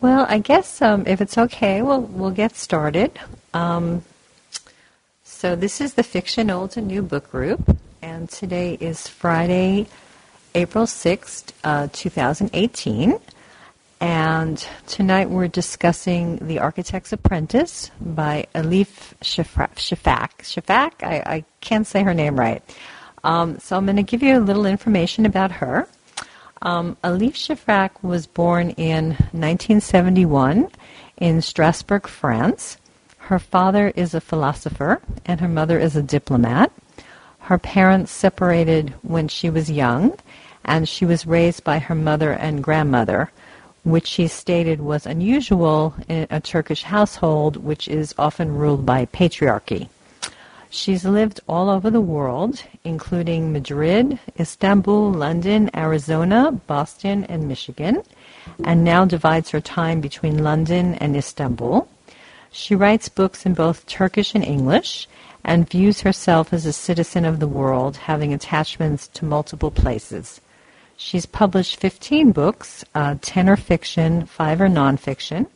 Well, I guess um, if it's okay, we'll we'll get started. Um, so this is the Fiction Old and New book group, and today is Friday, April sixth, uh, two thousand eighteen. And tonight we're discussing The Architect's Apprentice by Elif Shafak. Shafak? I, I can't say her name right. Um, so I'm going to give you a little information about her. Um, Elif Shafak was born in 1971 in Strasbourg, France. Her father is a philosopher and her mother is a diplomat. Her parents separated when she was young, and she was raised by her mother and grandmother, which she stated was unusual in a Turkish household, which is often ruled by patriarchy. She's lived all over the world, including Madrid, Istanbul, London, Arizona, Boston, and Michigan, and now divides her time between London and Istanbul. She writes books in both Turkish and English and views herself as a citizen of the world, having attachments to multiple places. She's published 15 books, uh, 10 are fiction, 5 are nonfiction.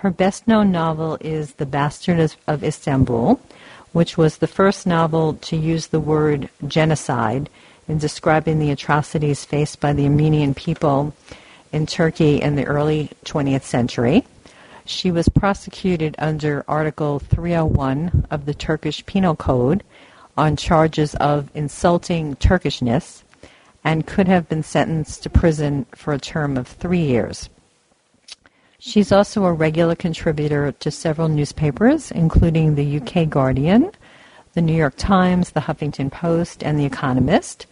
Her best known novel is The Bastard of Istanbul, which was the first novel to use the word genocide in describing the atrocities faced by the Armenian people in Turkey in the early 20th century. She was prosecuted under Article 301 of the Turkish Penal Code on charges of insulting Turkishness and could have been sentenced to prison for a term of three years. She's also a regular contributor to several newspapers, including the UK Guardian, the New York Times, the Huffington Post, and The Economist.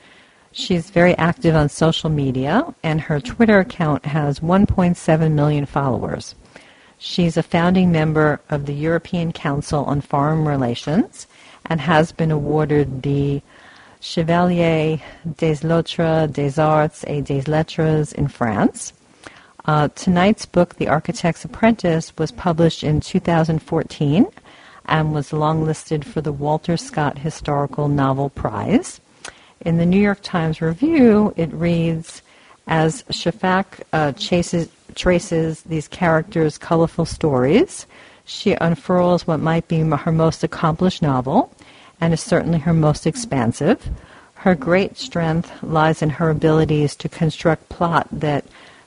She's very active on social media, and her Twitter account has 1.7 million followers. She's a founding member of the European Council on Foreign Relations and has been awarded the Chevalier des Lettres, des Arts et des Lettres in France. Uh, tonight's book, The Architect's Apprentice, was published in 2014 and was longlisted for the Walter Scott Historical Novel Prize. In the New York Times Review, it reads, as Shafak uh, chases, traces these characters' colorful stories, she unfurls what might be her most accomplished novel, and is certainly her most expansive. Her great strength lies in her abilities to construct plot that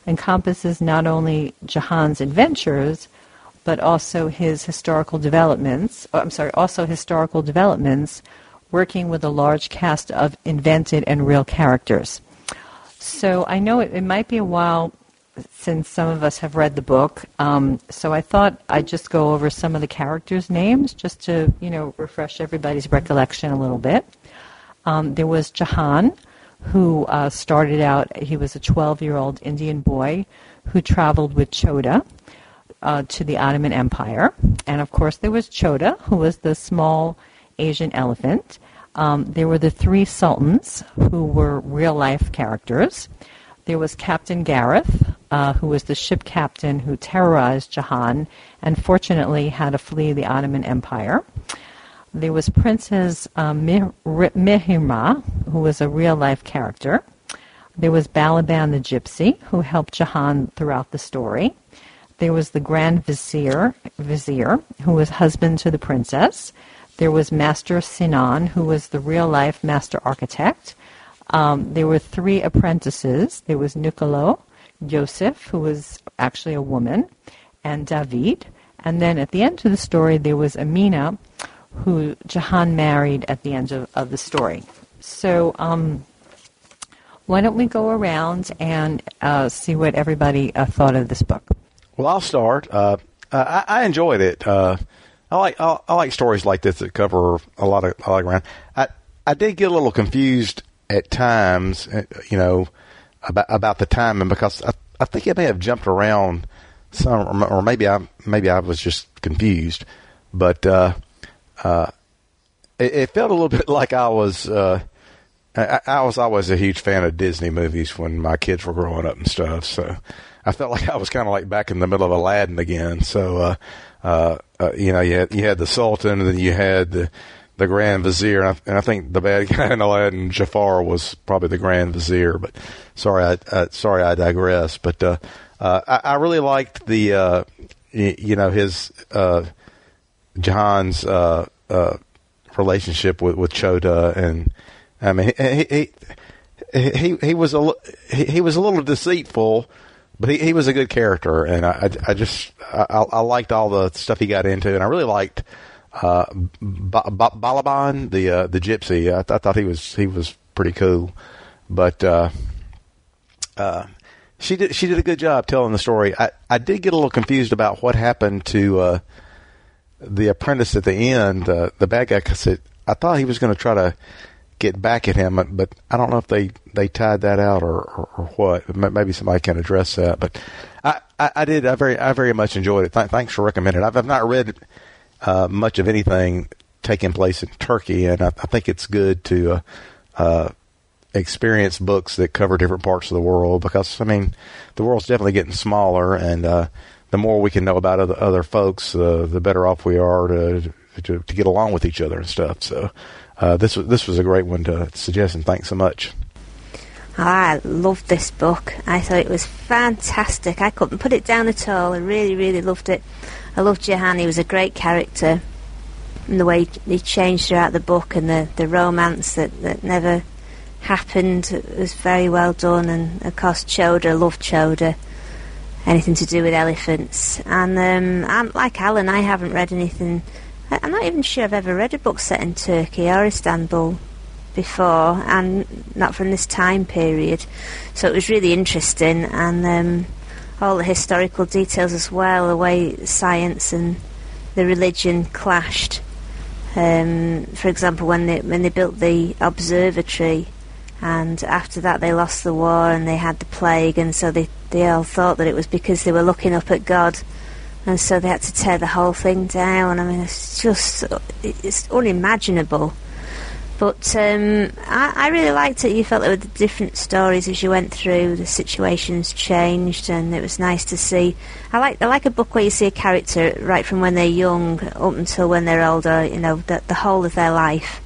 encompasses not only Jahan's adventures, but also his historical developments. Oh, I'm sorry, also historical developments, working with a large cast of invented and real characters. So I know it, it might be a while since some of us have read the book. Um, so I thought I'd just go over some of the characters' names just to, you know, refresh everybody's recollection a little bit. Um, there was Jahan, who uh, started out, he was a 12 year old Indian boy who traveled with Chota uh, to the Ottoman Empire. And of course, there was Chota, who was the small Asian elephant. Um, there were the three sultans, who were real life characters. There was Captain Gareth, uh, who was the ship captain who terrorized Jahan and fortunately had to flee the Ottoman Empire. There was Princess uh, Mihrimah, who was a real life character. There was Balaban the Gypsy, who helped Jahan throughout the story. There was the Grand Vizier, Vizier, who was husband to the princess. There was Master Sinan, who was the real life master architect. Um, there were three apprentices. There was Nicolo, Joseph, who was actually a woman, and David. And then at the end of the story, there was Amina, who Jahan married at the end of, of the story. So, um, why don't we go around and uh, see what everybody uh, thought of this book? Well, I'll start. Uh, I, I, enjoyed it. Uh, I like I, I, like stories like this that cover a lot of a lot of ground. I I did get a little confused at times, uh, you know, about about the timing because I, I think it may have jumped around some, or maybe I maybe I was just confused, but uh, uh, it, it, felt a little bit like I was. Uh, I, I, was always a huge fan of Disney movies when my kids were growing up and stuff. So I felt like I was kind of like back in the middle of Aladdin again. So, uh, uh, uh, you know, you had, you had the Sultan and then you had the, the Grand Vizier, and I, and I, think the bad guy in Aladdin, Jafar, was probably the Grand Vizier. But sorry, I, uh, sorry, I digress. But uh, uh, I, I really liked the uh, y- you know his Jahan's uh, uh, relationship with with Chota, and I mean he he he, he was a he, he was a little deceitful. But he, he was a good character, and I, I, I just I, I liked all the stuff he got into, and I really liked uh, ba- ba- Balaban, the uh, the gypsy. I, th- I thought he was he was pretty cool, but uh, uh, she did she did a good job telling the story. I, I did get a little confused about what happened to uh, the apprentice at the end, uh, the bad guy, because I thought he was going to try to get back at him, but I don't know if they, they tied that out or, or, or what. Maybe somebody can address that. But I, I, I did. I very I very much enjoyed it. Th- thanks for recommending. it. I've, I've not read uh, much of anything taking place in Turkey, and I, I think it's good to uh, uh, experience books that cover different parts of the world because I mean the world's definitely getting smaller, and uh, the more we can know about other other folks, uh, the better off we are to, to to get along with each other and stuff. So uh, this was this was a great one to suggest, and thanks so much. I loved this book. I thought it was fantastic. I couldn't put it down at all. I really, really loved it. I loved Jahan. He was a great character. And the way he changed throughout the book and the, the romance that, that never happened was very well done. And of course, Chota, loved Chota. Anything to do with elephants. And um, I'm, like Alan, I haven't read anything. I- I'm not even sure I've ever read a book set in Turkey or Istanbul before, and not from this time period. So it was really interesting, and um, all the historical details as well, the way science and the religion clashed. Um, for example, when they when they built the observatory, and after that they lost the war and they had the plague, and so they they all thought that it was because they were looking up at God. And so they had to tear the whole thing down. I mean, it's just, it's unimaginable. But um, I, I really liked it. You felt there were different stories as you went through. The situations changed, and it was nice to see. I like I like a book where you see a character right from when they're young up until when they're older. You know, the, the whole of their life.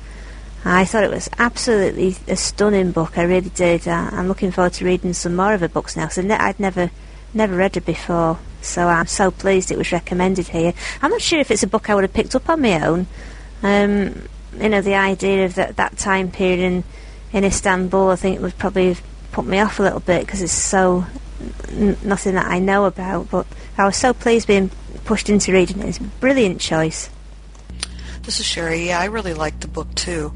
I thought it was absolutely a stunning book. I really did. Uh, I'm looking forward to reading some more of her books now because I'd never never read it before. So I'm so pleased it was recommended here. I'm not sure if it's a book I would have picked up on my own. Um, you know, the idea of that, that time period in, in Istanbul, I think it would probably put me off a little bit because it's so n- nothing that I know about. But I was so pleased being pushed into reading it. It's a brilliant choice. This is Sherry. Yeah, I really liked the book too,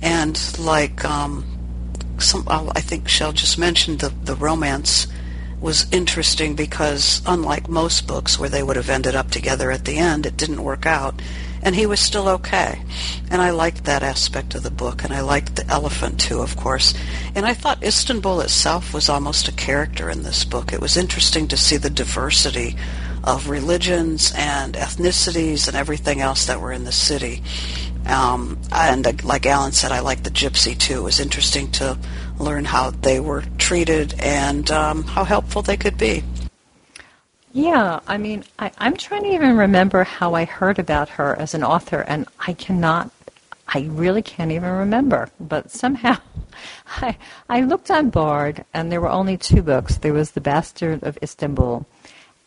and like um, some, I think Shell just mentioned the the romance was interesting because unlike most books where they would have ended up together at the end, it didn't work out. And he was still okay. And I liked that aspect of the book, and I liked the elephant too, of course. And I thought Istanbul itself was almost a character in this book. It was interesting to see the diversity of religions and ethnicities and everything else that were in the city. Um, and uh, like Alan said, I liked the gypsy too. It was interesting to learn how they were treated and um, how helpful they could be. Yeah, I mean, I, I'm trying to even remember how I heard about her as an author, and I cannot, I really can't even remember. But somehow, I, I looked on Bard, and there were only two books. There was The Bastard of Istanbul,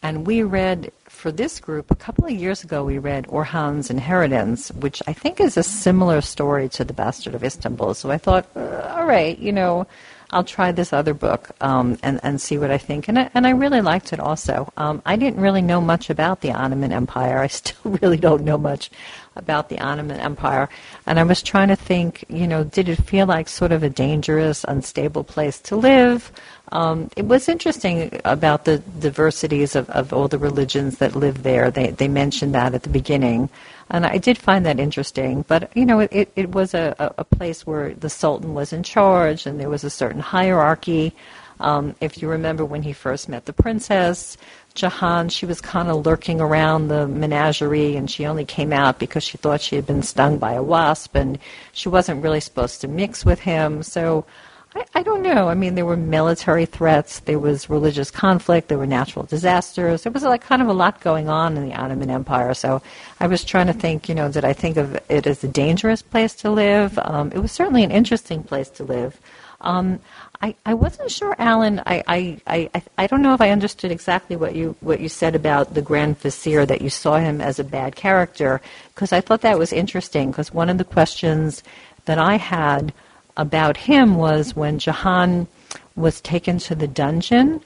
and we read for this group a couple of years ago. We read Orhan's Inheritance, which I think is a similar story to The Bastard of Istanbul. So I thought, uh, all right, you know. I'll try this other book um, and and see what I think. And I, and I really liked it also. Um, I didn't really know much about the Ottoman Empire. I still really don't know much about the Ottoman Empire. And I was trying to think, you know, did it feel like sort of a dangerous, unstable place to live? Um, it was interesting about the diversities of, of all the religions that live there. They they mentioned that at the beginning. And I did find that interesting. But, you know, it, it was a, a place where the Sultan was in charge and there was a certain hierarchy. Um, if you remember when he first met the princess, Jahan, she was kind of lurking around the menagerie and she only came out because she thought she had been stung by a wasp and she wasn't really supposed to mix with him. So I, I don't know. I mean, there were military threats, there was religious conflict, there were natural disasters. There was like kind of a lot going on in the Ottoman Empire. So I was trying to think, you know, did I think of it as a dangerous place to live? Um, it was certainly an interesting place to live. Um, I, I wasn't sure, Alan. I, I, I, I don't know if I understood exactly what you what you said about the Grand Vizier that you saw him as a bad character because I thought that was interesting because one of the questions that I had about him was when Jahan was taken to the dungeon.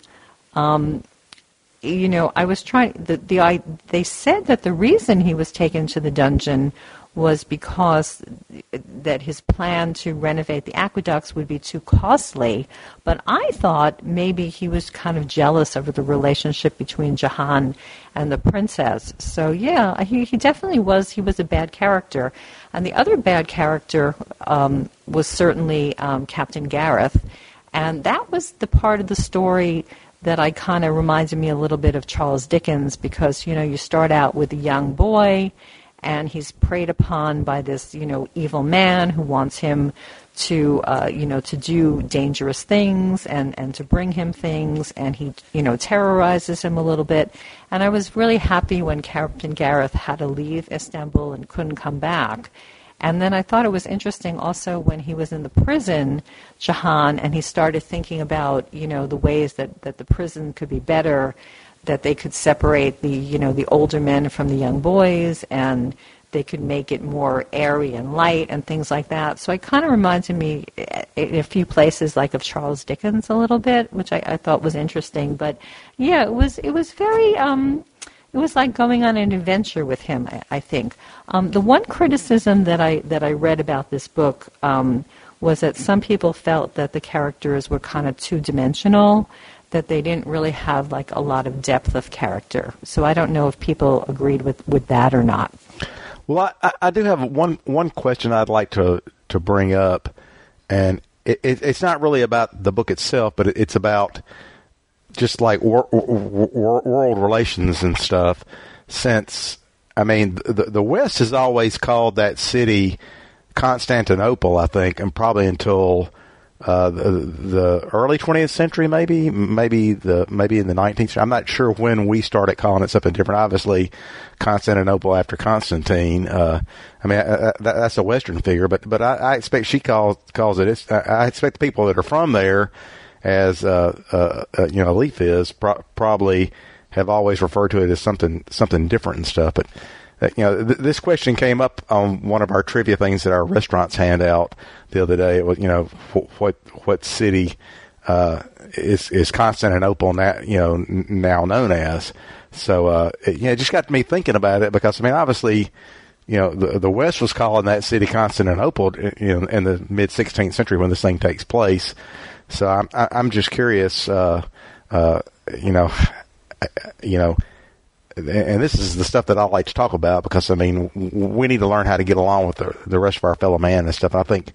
Um, you know, I was trying. The, the I, they said that the reason he was taken to the dungeon was because that his plan to renovate the aqueducts would be too costly. But I thought maybe he was kind of jealous over the relationship between Jahan and the princess. So yeah, he, he definitely was. He was a bad character, and the other bad character um, was certainly um, Captain Gareth, and that was the part of the story that I kind of reminded me a little bit of Charles Dickens because you know you start out with a young boy and he's preyed upon by this, you know, evil man who wants him to, uh, you know, to do dangerous things and, and to bring him things, and he, you know, terrorizes him a little bit. And I was really happy when Captain Gareth had to leave Istanbul and couldn't come back. And then I thought it was interesting also when he was in the prison, Jahan, and he started thinking about, you know, the ways that, that the prison could be better that they could separate the you know the older men from the young boys and they could make it more airy and light and things like that. So it kind of reminded me in a few places like of Charles Dickens a little bit, which I, I thought was interesting. But yeah, it was it was very um, it was like going on an adventure with him. I, I think um, the one criticism that I that I read about this book um, was that some people felt that the characters were kind of two dimensional that they didn't really have like a lot of depth of character. So I don't know if people agreed with, with that or not. Well, I, I do have one one question I'd like to to bring up, and it, it, it's not really about the book itself, but it's about just like wor- wor- world relations and stuff. Since I mean, the the West has always called that city Constantinople, I think, and probably until uh, the, the, early 20th century, maybe, maybe the maybe in the 19th. century. I'm not sure when we started calling it something different. Obviously, Constantinople after Constantine. Uh, I mean, uh, that, that's a Western figure, but but I, I expect she calls calls it. I expect the people that are from there, as uh, uh, uh, you know, Leaf is pro- probably have always referred to it as something something different and stuff, but you know, th- this question came up on one of our trivia things that our restaurants hand out the other day. It was, you know, wh- what what city uh, is is Constantinople now, you know, n- now known as? So, uh, it, you know, it just got me thinking about it because I mean, obviously, you know, the the West was calling that city Constantinople, know, in the mid 16th century when this thing takes place. So I'm I'm just curious, uh, uh, you know, you know and this is the stuff that I like to talk about because I mean we need to learn how to get along with the, the rest of our fellow man and stuff. I think,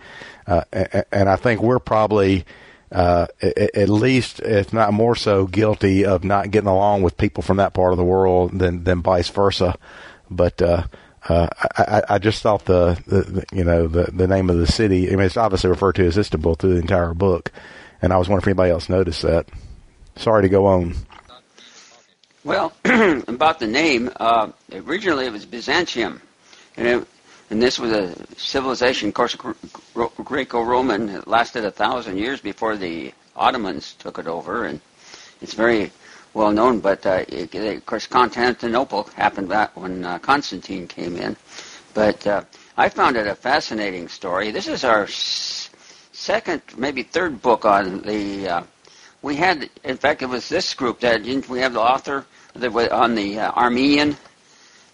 uh, and I think we're probably uh, at least, if not more so, guilty of not getting along with people from that part of the world than than vice versa. But uh, uh, I, I just thought the, the, you know the the name of the city. I mean, it's obviously referred to as Istanbul through the entire book, and I was wondering if anybody else noticed that. Sorry to go on. Well, about the name, uh, originally it was Byzantium, and, it, and this was a civilization, of course, Greco-Roman. It lasted a thousand years before the Ottomans took it over, and it's very well known. But uh, it, of course, Constantinople happened back when uh, Constantine came in. But uh, I found it a fascinating story. This is our s- second, maybe third book on the uh, we had, in fact, it was this group that didn't we have the author that was on the uh, Armenian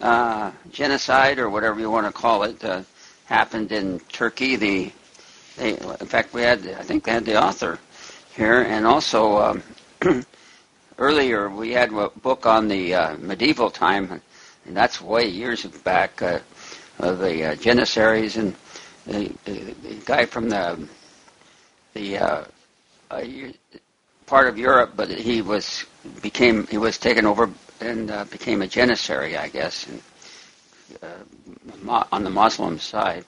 uh, genocide or whatever you want to call it uh, happened in Turkey. The they, in fact, we had I think they had the author here, and also um, earlier we had a book on the uh, medieval time, and that's way years back uh, of the uh, Janissaries. And the, the, guy from the the uh, part of Europe, but he was became he was taken over and uh, became a janissary, I guess, and, uh, on the Muslim side.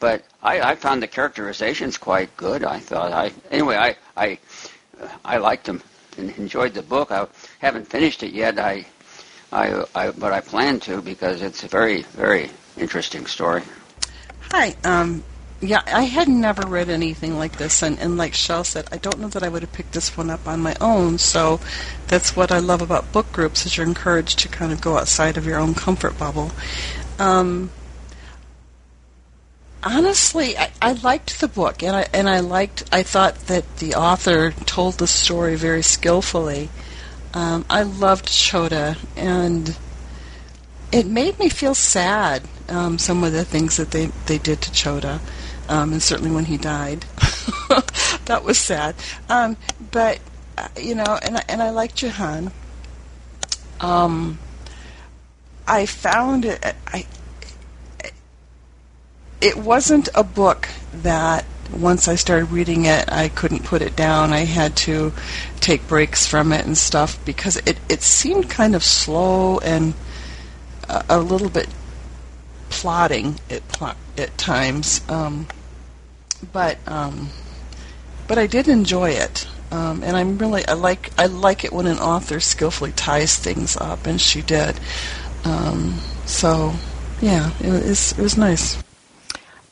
But I, I found the characterizations quite good. I thought I anyway I I I liked them and enjoyed the book. I haven't finished it yet. I I, I but I plan to because it's a very very interesting story. Hi, um, yeah, I had never read anything like this, and, and like Shell said, I don't know that I would have picked this one up on my own. So that's what I love about book groups is you're encouraged to kind of go outside of your own comfort bubble. Um, honestly, I, I liked the book, and I and I liked. I thought that the author told the story very skillfully. Um, I loved Chota, and it made me feel sad. Um, some of the things that they they did to Chota um, and certainly when he died, that was sad. Um, but uh, you know, and and I like Jahan. Um, I found it. I it wasn't a book that once I started reading it, I couldn't put it down. I had to take breaks from it and stuff because it, it seemed kind of slow and a, a little bit plodding at, at times. Um, but um, but I did enjoy it, um, and I'm really I like I like it when an author skillfully ties things up, and she did. Um, so yeah, it was it was nice.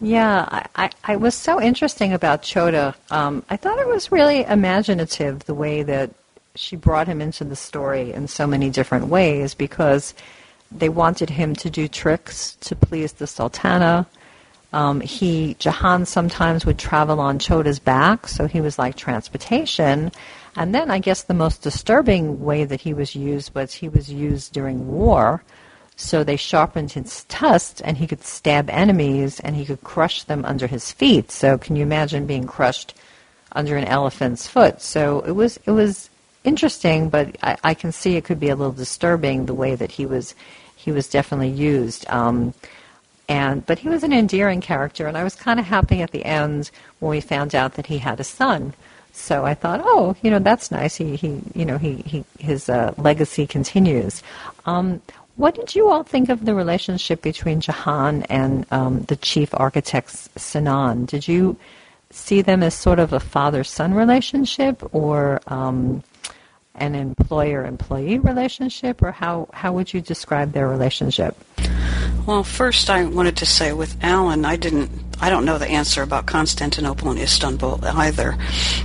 Yeah, I, I was so interesting about Chota. Um, I thought it was really imaginative the way that she brought him into the story in so many different ways because they wanted him to do tricks to please the Sultana. Um, he Jahan sometimes would travel on Chota's back, so he was like transportation. And then I guess the most disturbing way that he was used was he was used during war. So they sharpened his tusks, and he could stab enemies, and he could crush them under his feet. So can you imagine being crushed under an elephant's foot? So it was it was interesting, but I, I can see it could be a little disturbing the way that he was he was definitely used. Um, and but he was an endearing character, and I was kind of happy at the end when we found out that he had a son. So I thought, oh, you know, that's nice. He, he you know, he, he his uh, legacy continues. Um, what did you all think of the relationship between Jahan and um, the chief architect Sinan? Did you see them as sort of a father-son relationship, or um, an employer-employee relationship, or how how would you describe their relationship? Well, first I wanted to say with Alan, I didn't, I don't know the answer about Constantinople and Istanbul either.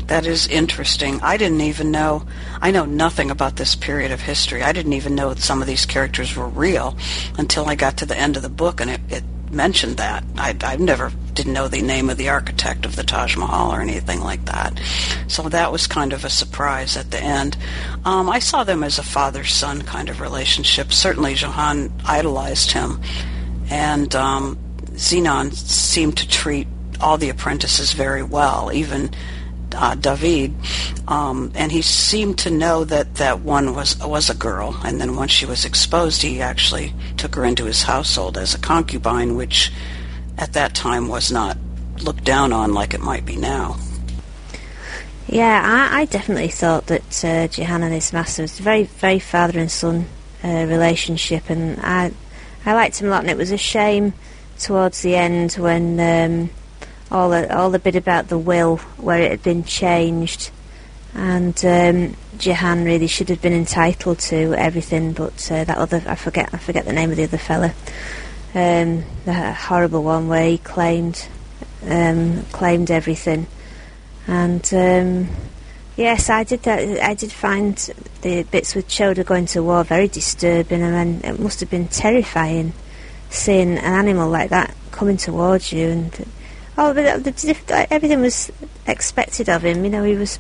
That is interesting. I didn't even know, I know nothing about this period of history. I didn't even know that some of these characters were real until I got to the end of the book and it, it mentioned that. I, I never didn't know the name of the architect of the Taj Mahal or anything like that. So that was kind of a surprise at the end. Um, I saw them as a father-son kind of relationship. Certainly Jahan idolized him. And um, Sinan seemed to treat all the apprentices very well, even uh, David, um, and he seemed to know that that one was was a girl. And then once she was exposed, he actually took her into his household as a concubine, which at that time was not looked down on like it might be now. Yeah, I, I definitely thought that uh, Jahan and his master was a very, very father and son uh, relationship, and I, I liked him a lot. And it was a shame towards the end when um, all the all the bit about the will where it had been changed, and um, Jahan really should have been entitled to everything, but uh, that other I forget I forget the name of the other fella, um, the horrible one where he claimed um, claimed everything, and um, yes, I did that. I did find the bits with Chota going to war very disturbing, I and it must have been terrifying seeing an animal like that coming towards you and Oh, but the, everything was expected of him. You know, he was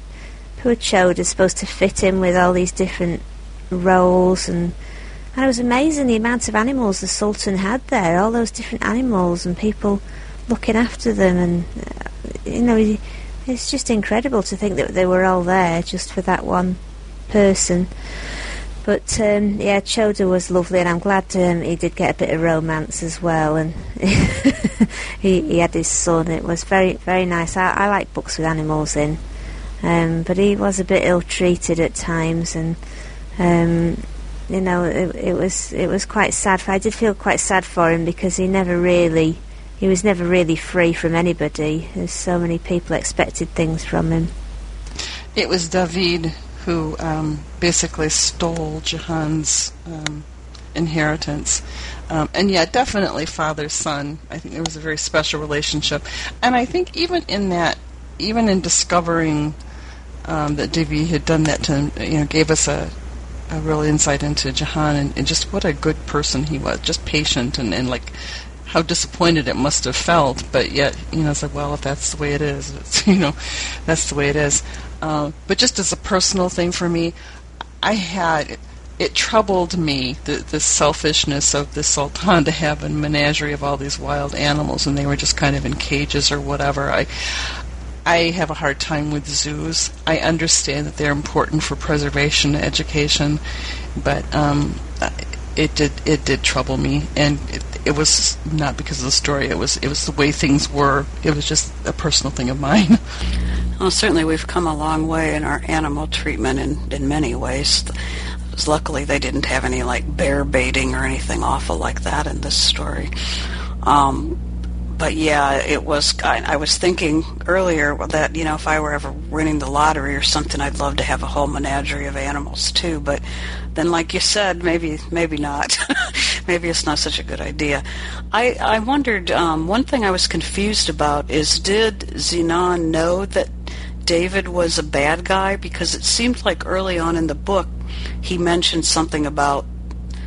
poor Chota supposed to fit in with all these different roles, and and it was amazing the amount of animals the Sultan had there. All those different animals and people looking after them, and uh, you know, it's just incredible to think that they were all there just for that one person. But um, yeah, Chota was lovely, and I'm glad um, he did get a bit of romance as well. And he, he had his son. It was very very nice. I, I like books with animals in, um, but he was a bit ill treated at times, and um, you know it, it was it was quite sad. I did feel quite sad for him because he never really he was never really free from anybody. There's so many people expected things from him. It was David who um, basically stole Jahan's um, inheritance. Um, and yeah, definitely father son. I think there was a very special relationship, and I think even in that, even in discovering um, that Devi had done that to him, you know, gave us a, a real insight into Jahan and, and, just what a good person he was, just patient and, and like how disappointed it must have felt, but yet, you know, it's like, well, if that's the way it is, it's, you know, that's the way it is. Uh, but just as a personal thing for me, I had it troubled me the the selfishness of the sultan to have a menagerie of all these wild animals and they were just kind of in cages or whatever. I I have a hard time with zoos. I understand that they're important for preservation, education, but um, it did it did trouble me, and it, it was not because of the story. It was it was the way things were. It was just a personal thing of mine. Well, certainly we've come a long way in our animal treatment in in many ways. Luckily, they didn't have any like bear baiting or anything awful like that in this story. Um, but yeah, it was. I, I, was thinking earlier that you know if I were ever winning the lottery or something, I'd love to have a whole menagerie of animals too. But then, like you said, maybe maybe not. maybe it's not such a good idea. I I wondered. Um, one thing I was confused about is did Sinan know that David was a bad guy? Because it seemed like early on in the book he mentioned something about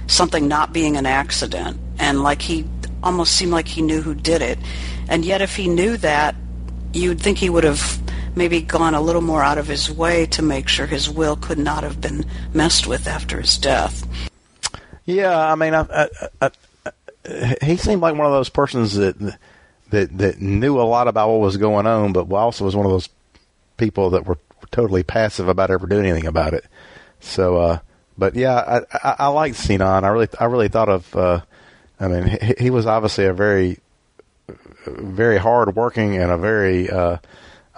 something not being an accident, and like he almost seemed like he knew who did it. And yet, if he knew that, you'd think he would have maybe gone a little more out of his way to make sure his will could not have been messed with after his death. Yeah, I mean, I, I, I, he seemed like one of those persons that that that knew a lot about what was going on, but also was one of those people that were totally passive about ever doing anything about it. So, uh, but yeah, I, I, I liked Sinan. I really, I really thought of. Uh, I mean, he, he was obviously a very, very hard working and a very uh,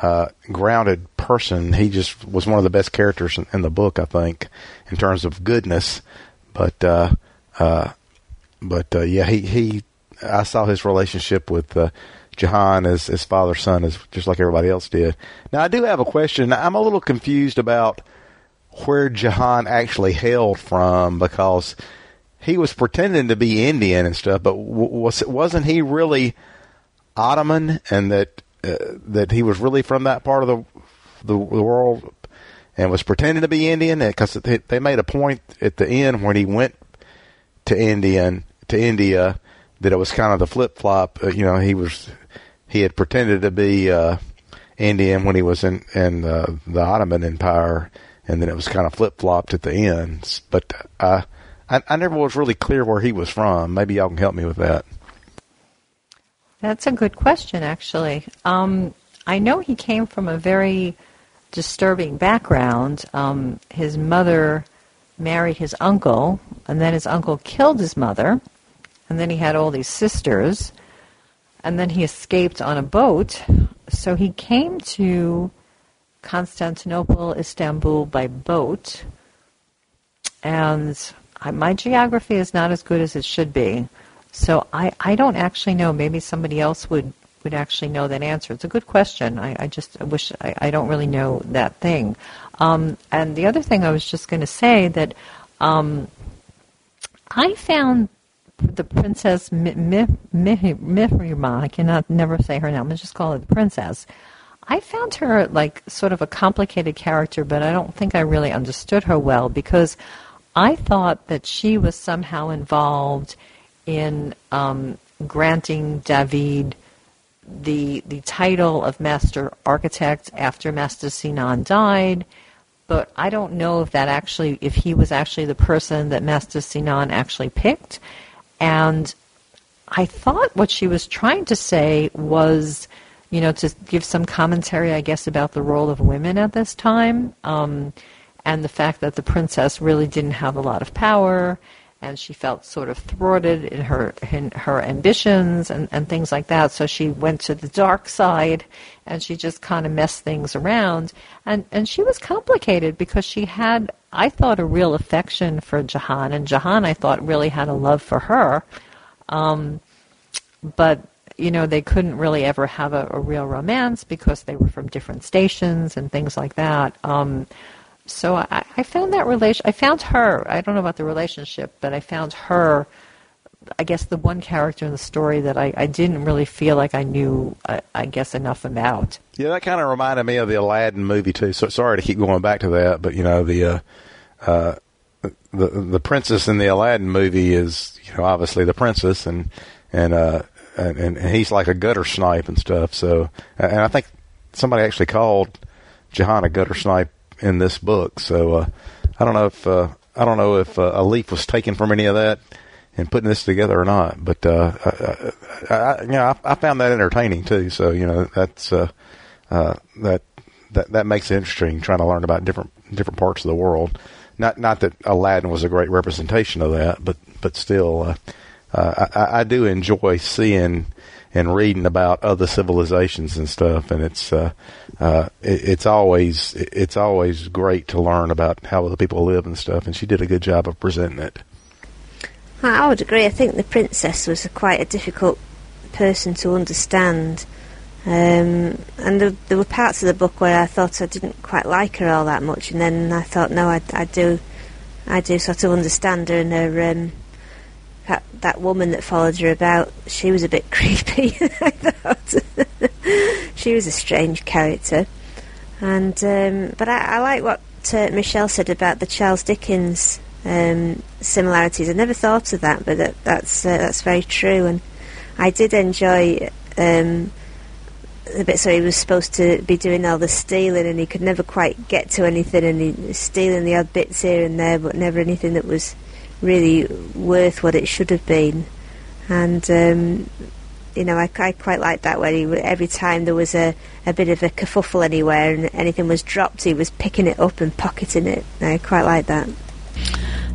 uh, grounded person. He just was one of the best characters in, in the book, I think, in terms of goodness. But, uh, uh, but uh, yeah, he he. I saw his relationship with uh, Jahan as his father son as just like everybody else did. Now I do have a question. I'm a little confused about where Jahan actually hailed from because he was pretending to be Indian and stuff, but was wasn't he really Ottoman and that uh, that he was really from that part of the the, world and was pretending to be Indian because they made a point at the end when he went to Indian to India that it was kind of the flip flop. Uh, you know, he was he had pretended to be uh, Indian when he was in in uh, the Ottoman Empire and then it was kind of flip flopped at the ends. But uh, I, I never was really clear where he was from. Maybe y'all can help me with that. That's a good question, actually. Um, I know he came from a very disturbing background. Um, his mother married his uncle, and then his uncle killed his mother, and then he had all these sisters, and then he escaped on a boat. So he came to Constantinople, Istanbul by boat. And my geography is not as good as it should be. So I, I don't actually know. Maybe somebody else would, would actually know that answer. It's a good question. I, I just wish I, I don't really know that thing. Um, and the other thing I was just going to say that um, I found the princess Mihrimah, I cannot never say her name, let's just call her the princess. I found her like sort of a complicated character, but I don't think I really understood her well because I thought that she was somehow involved in um, granting David the the title of master architect after Master Sinan died. But I don't know if that actually, if he was actually the person that Master Sinan actually picked. And I thought what she was trying to say was you know, to give some commentary, I guess, about the role of women at this time, um, and the fact that the princess really didn't have a lot of power, and she felt sort of thwarted in her in her ambitions and, and things like that. So she went to the dark side, and she just kind of messed things around, and and she was complicated because she had, I thought, a real affection for Jahan, and Jahan, I thought, really had a love for her. Um, but you know, they couldn't really ever have a, a real romance because they were from different stations and things like that. Um, so I, I found that relation. I found her. I don't know about the relationship, but I found her. I guess the one character in the story that I, I didn't really feel like I knew, I, I guess, enough about. Yeah, that kind of reminded me of the Aladdin movie too. So sorry to keep going back to that, but you know the uh, uh, the the princess in the Aladdin movie is you know obviously the princess and and uh and, and he's like a gutter snipe and stuff. So and I think somebody actually called Jahan a gutter snipe in this book. So uh, I don't know if uh, I don't know if uh, a leaf was taken from any of that and putting this together or not. But uh, I, I, you know, I, I found that entertaining too. So you know, that's uh, uh, that that that makes it interesting trying to learn about different different parts of the world. Not not that Aladdin was a great representation of that, but but still, uh, uh, I, I do enjoy seeing and reading about other civilizations and stuff, and it's uh, uh, it, it's always it's always great to learn about how other people live and stuff. And she did a good job of presenting it. I would agree. I think the princess was a quite a difficult person to understand. Um, and there, there, were parts of the book where I thought I didn't quite like her all that much, and then I thought, no, I, I do, I do sort of understand her and her um, that, that woman that followed her about, she was a bit creepy. I thought she was a strange character, and um, but I, I, like what uh, Michelle said about the Charles Dickens um, similarities. I never thought of that, but that, that's uh, that's very true, and I did enjoy. Um, the bit so he was supposed to be doing all the stealing and he could never quite get to anything and he was stealing the odd bits here and there but never anything that was really worth what it should have been. And um, you know, I, I, quite liked that where he, every time there was a, a bit of a kerfuffle anywhere and anything was dropped, he was picking it up and pocketing it. I quite like that.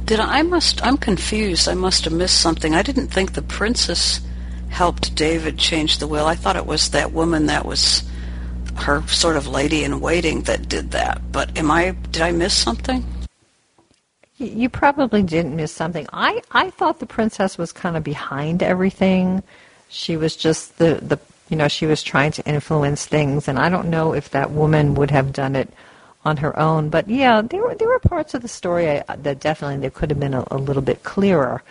Did I, I must? I'm confused. I must have missed something. I didn't think the princess helped David change the will. I thought it was that woman that was her sort of lady in waiting that did that. But am I? Did I miss something? You probably didn't miss something. I, I thought the princess was kind of behind everything. She was just the, the you know, she was trying to influence things, and I don't know if that woman would have done it on her own. But yeah, there were there were parts of the story I, that definitely there could have been a, a little bit clearer.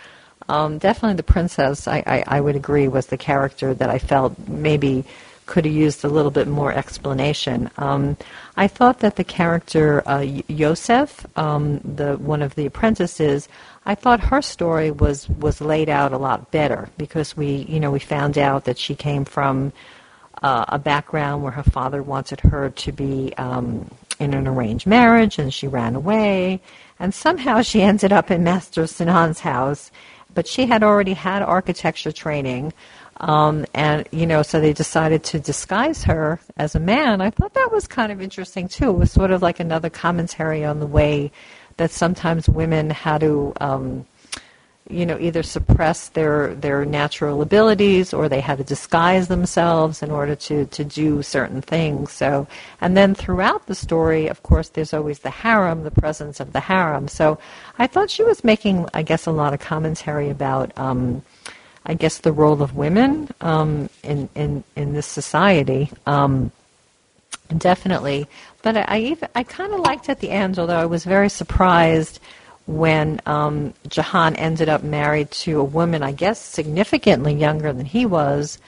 Um, definitely, the princess, I, I, I would agree, was the character that I felt maybe could have used a little bit more explanation. Um, I thought that the character uh, Yosef, um, the one of the apprentices, I thought her story was was laid out a lot better because we, you know, we found out that she came from uh, a background where her father wanted her to be um, in an arranged marriage, and she ran away, and somehow she ended up in Master Sinan's house. But she had already had architecture training. Um, and, you know, so they decided to disguise her as a man. I thought that was kind of interesting, too. It was sort of like another commentary on the way that sometimes women had to, um, you know, either suppress their, their natural abilities or they had to disguise themselves in order to, to do certain things. So, and then throughout the story, of course, there's always the harem, the presence of the harem. So I thought she was making, I guess, a lot of commentary about, um, I guess, the role of women um, in, in, in this society. Um, definitely. But I, I, even, I kind of liked at the end, although I was very surprised when um, Jahan ended up married to a woman, I guess, significantly younger than he was,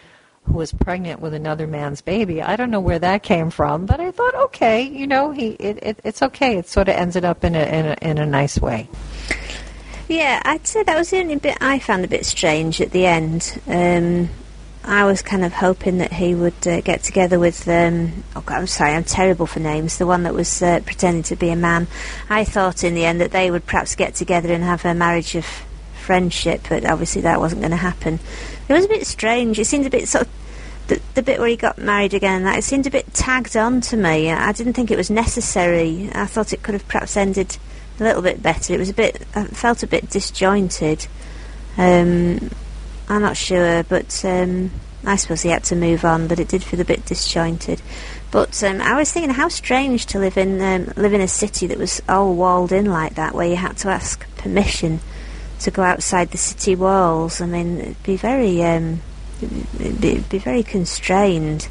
who was pregnant with another man's baby. I don't know where that came from, but I thought, okay, you know, he it, it, it's okay. It sort of ended up in a, in a in a nice way. Yeah, I'd say that was the only bit I found a bit strange at the end. Um, I was kind of hoping that he would uh, get together with. Um, oh God, I'm sorry, I'm terrible for names. The one that was uh, pretending to be a man. I thought in the end that they would perhaps get together and have a marriage of friendship, but obviously that wasn't going to happen. It was a bit strange. It seemed a bit sort of the, the bit where he got married again. That it seemed a bit tagged on to me. I didn't think it was necessary. I thought it could have perhaps ended a little bit better. It was a bit, I felt a bit disjointed. Um, I'm not sure, but um, I suppose he had to move on. But it did feel a bit disjointed. But um, I was thinking how strange to live in um, live in a city that was all walled in like that, where you had to ask permission to go outside the city walls. I mean, it'd be very, um, it'd be, it'd be very constrained.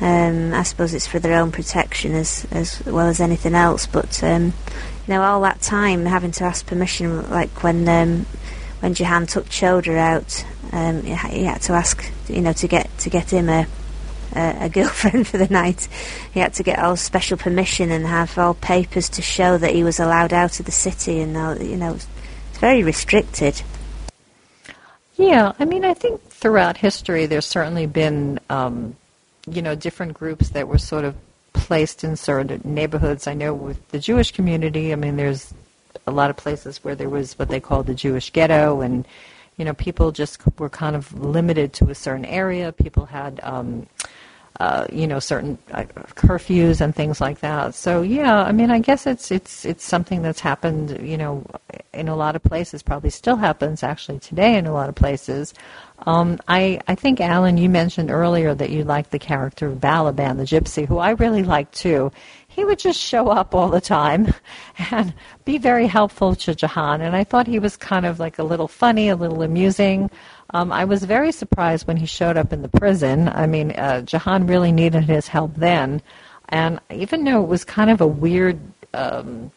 Um, I suppose it's for their own protection as as well as anything else. But um, know, all that time having to ask permission, like when um, when Jahan took Chota out, um, he, he had to ask, you know, to get to get him a a, a girlfriend for the night. He had to get all special permission and have all papers to show that he was allowed out of the city, and all, you know, it's very restricted. Yeah, I mean, I think throughout history there's certainly been, um, you know, different groups that were sort of placed in certain neighborhoods. I know with the Jewish community, I mean, there's a lot of places where there was what they called the Jewish ghetto, and you know, people just were kind of limited to a certain area. People had um, uh, you know, certain uh, curfews and things like that. So yeah, I mean, I guess it's it's it's something that's happened, you know, in a lot of places. Probably still happens actually today in a lot of places. Um, I I think Alan, you mentioned earlier that you liked the character of Balaban, the gypsy, who I really liked too. He would just show up all the time and be very helpful to Jahan, and I thought he was kind of like a little funny, a little amusing. Um, I was very surprised when he showed up in the prison. I mean, uh, Jahan really needed his help then. And even though it was kind of a weird um,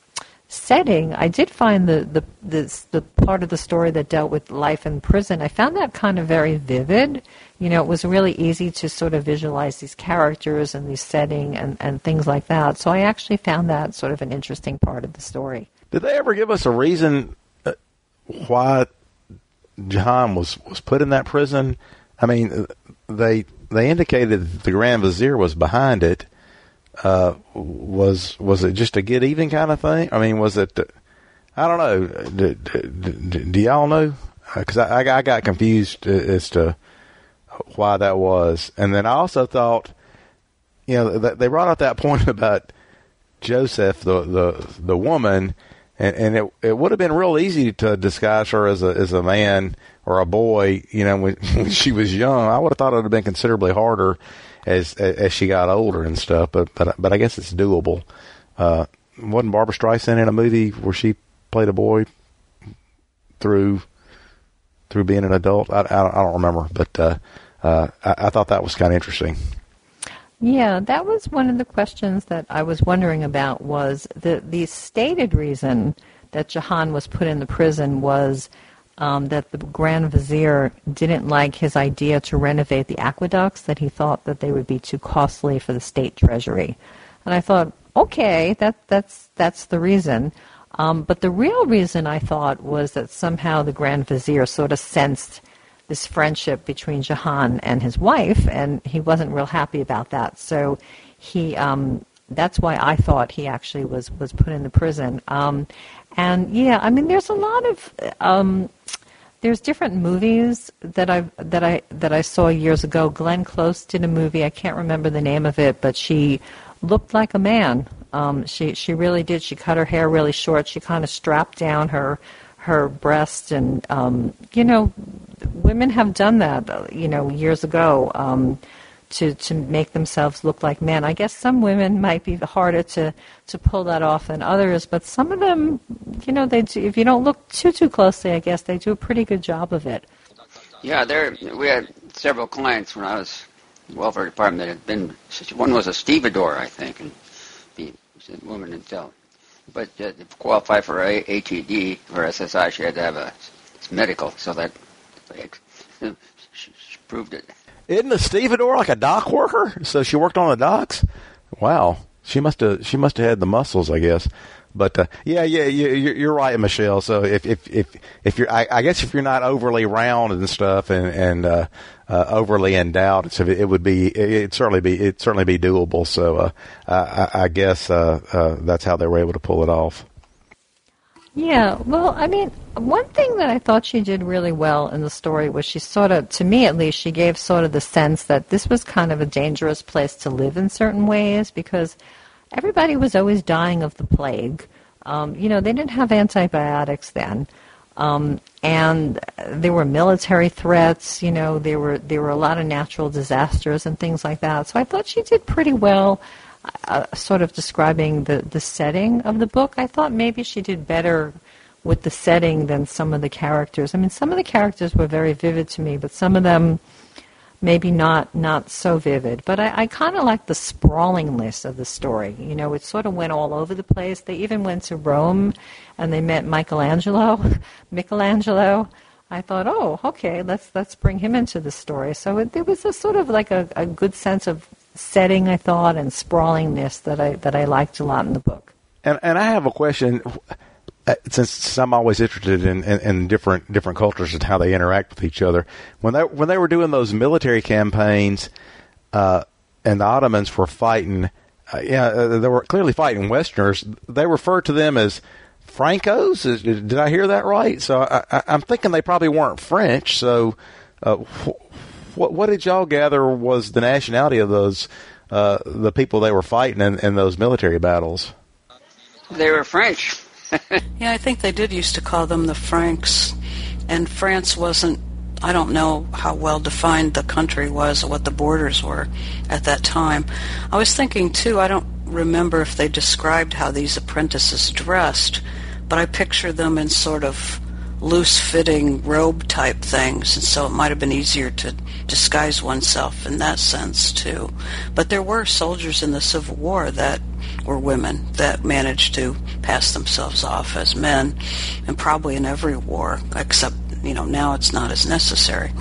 setting, I did find the, the, the, the part of the story that dealt with life in prison, I found that kind of very vivid. You know, it was really easy to sort of visualize these characters and these setting and, and things like that. So I actually found that sort of an interesting part of the story. Did they ever give us a reason uh, why Jahan was was put in that prison. I mean, they they indicated the Grand Vizier was behind it. Uh, was was it just a get even kind of thing? I mean, was it? I don't know. Do, do, do y'all know? Because uh, I, I got confused as to why that was, and then I also thought, you know, they brought up that point about Joseph, the the the woman, and, and it it would have been real easy to disguise her as a as a man or a boy, you know, when, when she was young. I would have thought it would have been considerably harder as as she got older and stuff. But but but I guess it's doable. Uh, wasn't Barbra Streisand in a movie where she played a boy through through being an adult? I, I, I don't remember, but uh, uh, I, I thought that was kind of interesting. Yeah, that was one of the questions that I was wondering about was the the stated reason that Jahan was put in the prison was um, that the Grand Vizier didn't like his idea to renovate the aqueducts, that he thought that they would be too costly for the state treasury. And I thought, okay, that that's that's the reason. Um, but the real reason I thought was that somehow the Grand Vizier sort of sensed this friendship between Jahan and his wife, and he wasn't real happy about that. So he, um, that's why I thought he actually was was put in the prison. Um, and yeah, I mean, there's a lot of um, there's different movies that I that I that I saw years ago. Glenn Close did a movie. I can't remember the name of it, but she looked like a man. Um, she she really did. She cut her hair really short. She kind of strapped down her her breast, and um, you know, women have done that, you know, years ago. Um, to, to make themselves look like men. I guess some women might be harder to, to pull that off than others, but some of them, you know, they do, if you don't look too too closely, I guess they do a pretty good job of it. Yeah, there we had several clients when I was welfare department that had been. One was a stevedore, I think, and the woman until but uh, to qualify for a- ATD or SSI, she had to have a it's medical, so that she, proved it. Isn't a stevedore like a dock worker? So she worked on the docks. Wow, she must have she must have had the muscles, I guess. But uh, yeah, yeah, you, are right, Michelle. So if if if if you're, I, I, guess if you're not overly round and stuff, and and uh, uh, overly endowed, so it would be it certainly be it certainly be doable. So uh, I, I, guess uh, uh, that's how they were able to pull it off. Yeah, well, I mean, one thing that I thought she did really well in the story was she sort of, to me at least, she gave sort of the sense that this was kind of a dangerous place to live in certain ways because everybody was always dying of the plague. Um, you know, they didn't have antibiotics then. Um, and there were military threats. You know, there were there were a lot of natural disasters and things like that. So I thought she did pretty well, uh, sort of describing the the setting of the book. I thought maybe she did better with the setting than some of the characters. I mean, some of the characters were very vivid to me, but some of them maybe not not so vivid. But I, I kind of like the sprawlingness of the story. You know, it sort of went all over the place. They even went to Rome, and they met Michelangelo. Michelangelo. I thought, oh, okay, let's let's bring him into the story. So it, was a sort of like a, a good sense of setting, I thought, and sprawlingness that I that I liked a lot in the book. And and I have a question. Uh, since, I'm always interested in, in, in, different different cultures and how they interact with each other, when they when they were doing those military campaigns, uh, and the Ottomans were fighting, uh, yeah, uh, they were clearly fighting Westerners. They referred to them as Francos. Did I hear that right? So I, am thinking they probably weren't French. So uh, wh- what did y'all gather was the nationality of those uh, the people they were fighting in, in those military battles? They were French. yeah, I think they did used to call them the Franks, and France wasn't. I don't know how well defined the country was or what the borders were at that time. I was thinking too. I don't remember if they described how these apprentices dressed, but I picture them in sort of loose-fitting robe type things, and so it might have been easier to disguise oneself in that sense too. But there were soldiers in the Civil War that were women that managed to pass themselves off as men, and probably in every war, except you know now it's not as necessary.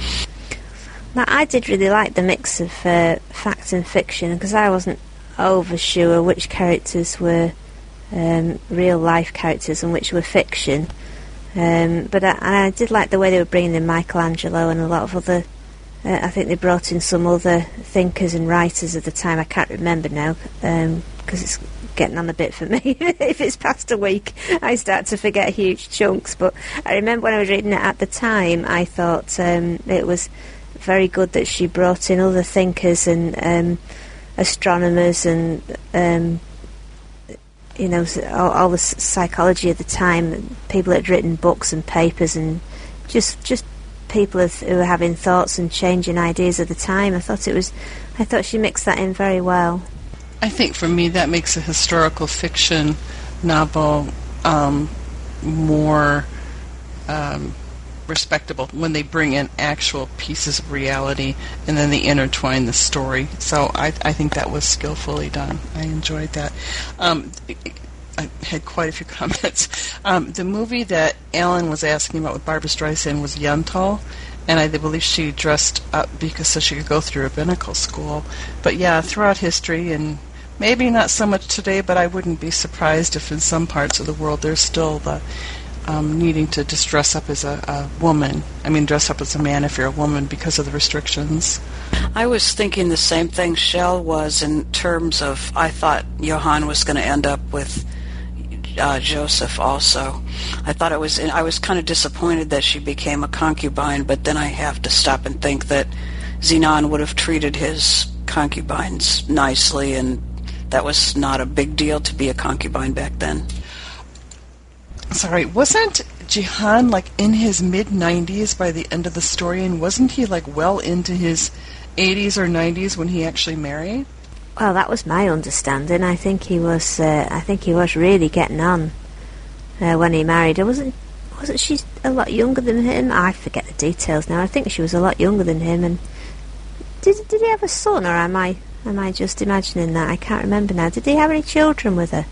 Now, I did really like the mix of uh, fact and fiction because I wasn't over sure which characters were um, real life characters and which were fiction. Um, but I, I, did like the way they were bringing in Michelangelo and a lot of other. Uh, I think they brought in some other thinkers and writers of the time. I can't remember now because it's getting on a bit for me. if it's past a week, I start to forget huge chunks. But I remember when I was reading it at the time, I thought um, it was very good that she brought in other thinkers and um, astronomers and um, you know all, all, the psychology of the time, people had written books and papers, and just just people who were having thoughts and changing ideas of the time. I thought it was, I thought she mixed that in very well. I think for me that makes a historical fiction novel um, more um, respectable when they bring in actual pieces of reality and then they intertwine the story. So I, I think that was skillfully done. I enjoyed that. Um, I had quite a few comments. Um, the movie that Alan was asking about with Barbra Streisand was Yentl, and I believe she dressed up because so she could go through rabbinical school. But yeah, throughout history and maybe not so much today, but I wouldn't be surprised if in some parts of the world there's still the um, needing to just dress up as a, a, woman. I mean, dress up as a man if you're a woman because of the restrictions. I was thinking the same thing Shell was in terms of I thought Jahan was going to end up with uh, Joseph also. I thought it was I was kind of disappointed that she became a concubine, but then I have to stop and think that Sinan would have treated his concubines nicely, and that was not a big deal to be a concubine back then sorry, wasn't Jahan like in his mid 90s by the end of the story, and wasn't he like well into his 80s or 90s when he actually married? Well, that was my understanding. I think he was. Uh, I think he was really getting on uh, when he married. It wasn't. Wasn't she a lot younger than him? I forget the details now. I think she was a lot younger than him. And did did he have a son, or am I am I just imagining that? I can't remember now. Did he have any children with her?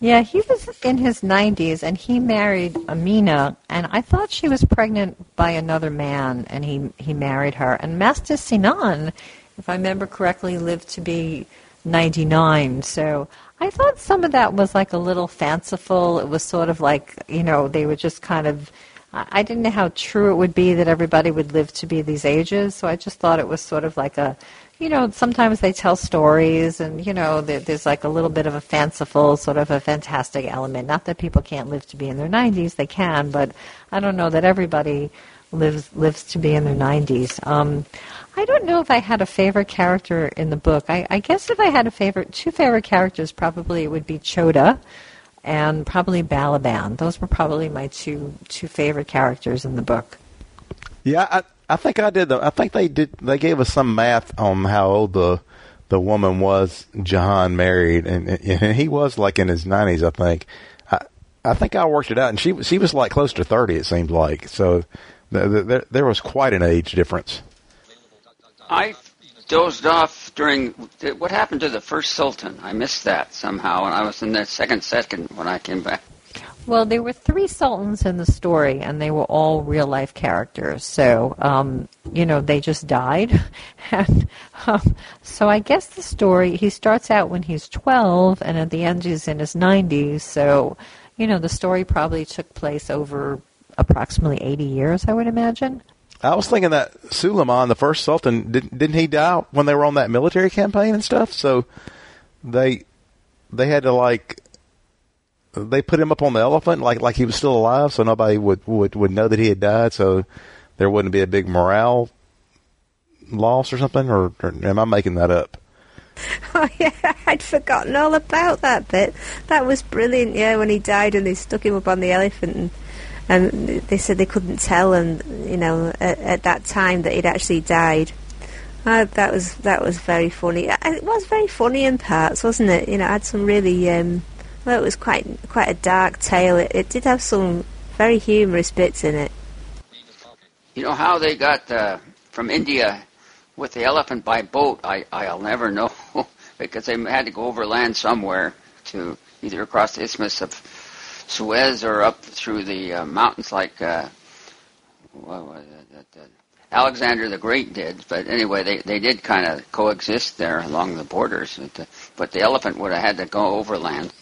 Yeah, he was in his 90s and he married Amina, and I thought she was pregnant by another man, and he, he married her. And Master Sinan, if I remember correctly, lived to be 99. So I thought some of that was like a little fanciful. It was sort of like, you know, they were just kind of. I didn't know how true it would be that everybody would live to be these ages, so I just thought it was sort of like a you know, sometimes they tell stories, and you know, there's like a little bit of a fanciful, sort of a fantastic element. Not that people can't live to be in their 90s; they can, but I don't know that everybody lives lives to be in their 90s. Um, I don't know if I had a favorite character in the book. I, I guess if I had a favorite, two favorite characters, probably it would be Chota and probably Balaban. Those were probably my two two favorite characters in the book. Yeah, I, I think I did. The, I think they did. They gave us some math on how old the the woman was. Jahan married, and, and he was like in his nineties. I think. I I think I worked it out, and she she was like close to thirty. It seemed like so. there, there was quite an age difference. I dozed off during what happened to the first Sultan. I missed that somehow, and I was in the second second when I came back. Well, there were three sultans in the story, and they were all real life characters. So, um, you know, they just died. and um, so I guess the story, he starts out when he's 12, and at the end he's in his 90s. So, you know, the story probably took place over approximately 80 years, I would imagine. I was thinking that Suleiman, the first sultan, didn't, didn't he die when they were on that military campaign and stuff? So they they had to like they put him up on the elephant like like he was still alive, so nobody would would would know that he had died. So there wouldn't be a big morale loss or something. Or, or am I making that up? Oh yeah, I'd forgotten all about that bit. That was brilliant. Yeah, when he died and they stuck him up on the elephant and. And they said they couldn't tell, and you know, at, at that time that he'd actually died. Uh, that was that was very funny. It was very funny in parts, wasn't it? You know, it had some really um, well, it was quite quite a dark tale. It, it did have some very humorous bits in it. You know how they got uh, from India with the elephant by boat? I I'll never know because they had to go overland somewhere to either across the Isthmus of Suez or up through the uh, mountains like uh, what was? Alexander the Great did. But anyway, they they did kind of coexist there along the borders. But the, but the elephant would have had to go overland.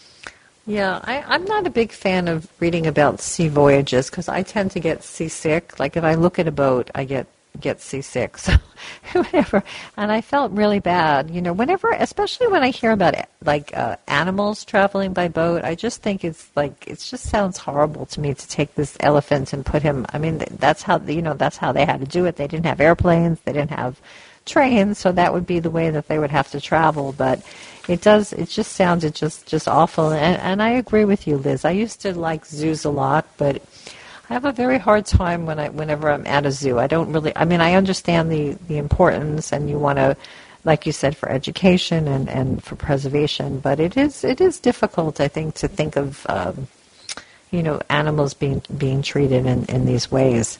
Yeah, I, I'm not a big fan of reading about sea voyages because I tend to get seasick. Like if I look at a boat, I get get seasick. So whatever, and I felt really bad. You know, whenever, especially when I hear about like uh, animals traveling by boat, I just think it's like it just sounds horrible to me to take this elephant and put him. I mean, that's how you know that's how they had to do it. They didn't have airplanes. They didn't have trains, so that would be the way that they would have to travel. But it does. It just sounded just just awful. And, and I agree with you, Liz. I used to like zoos a lot, but I have a very hard time when I whenever I'm at a zoo. I don't really. I mean, I understand the the importance, and you want to, like you said, for education and and for preservation. But it is it is difficult, I think, to think of. Um, you know, animals being being treated in, in these ways.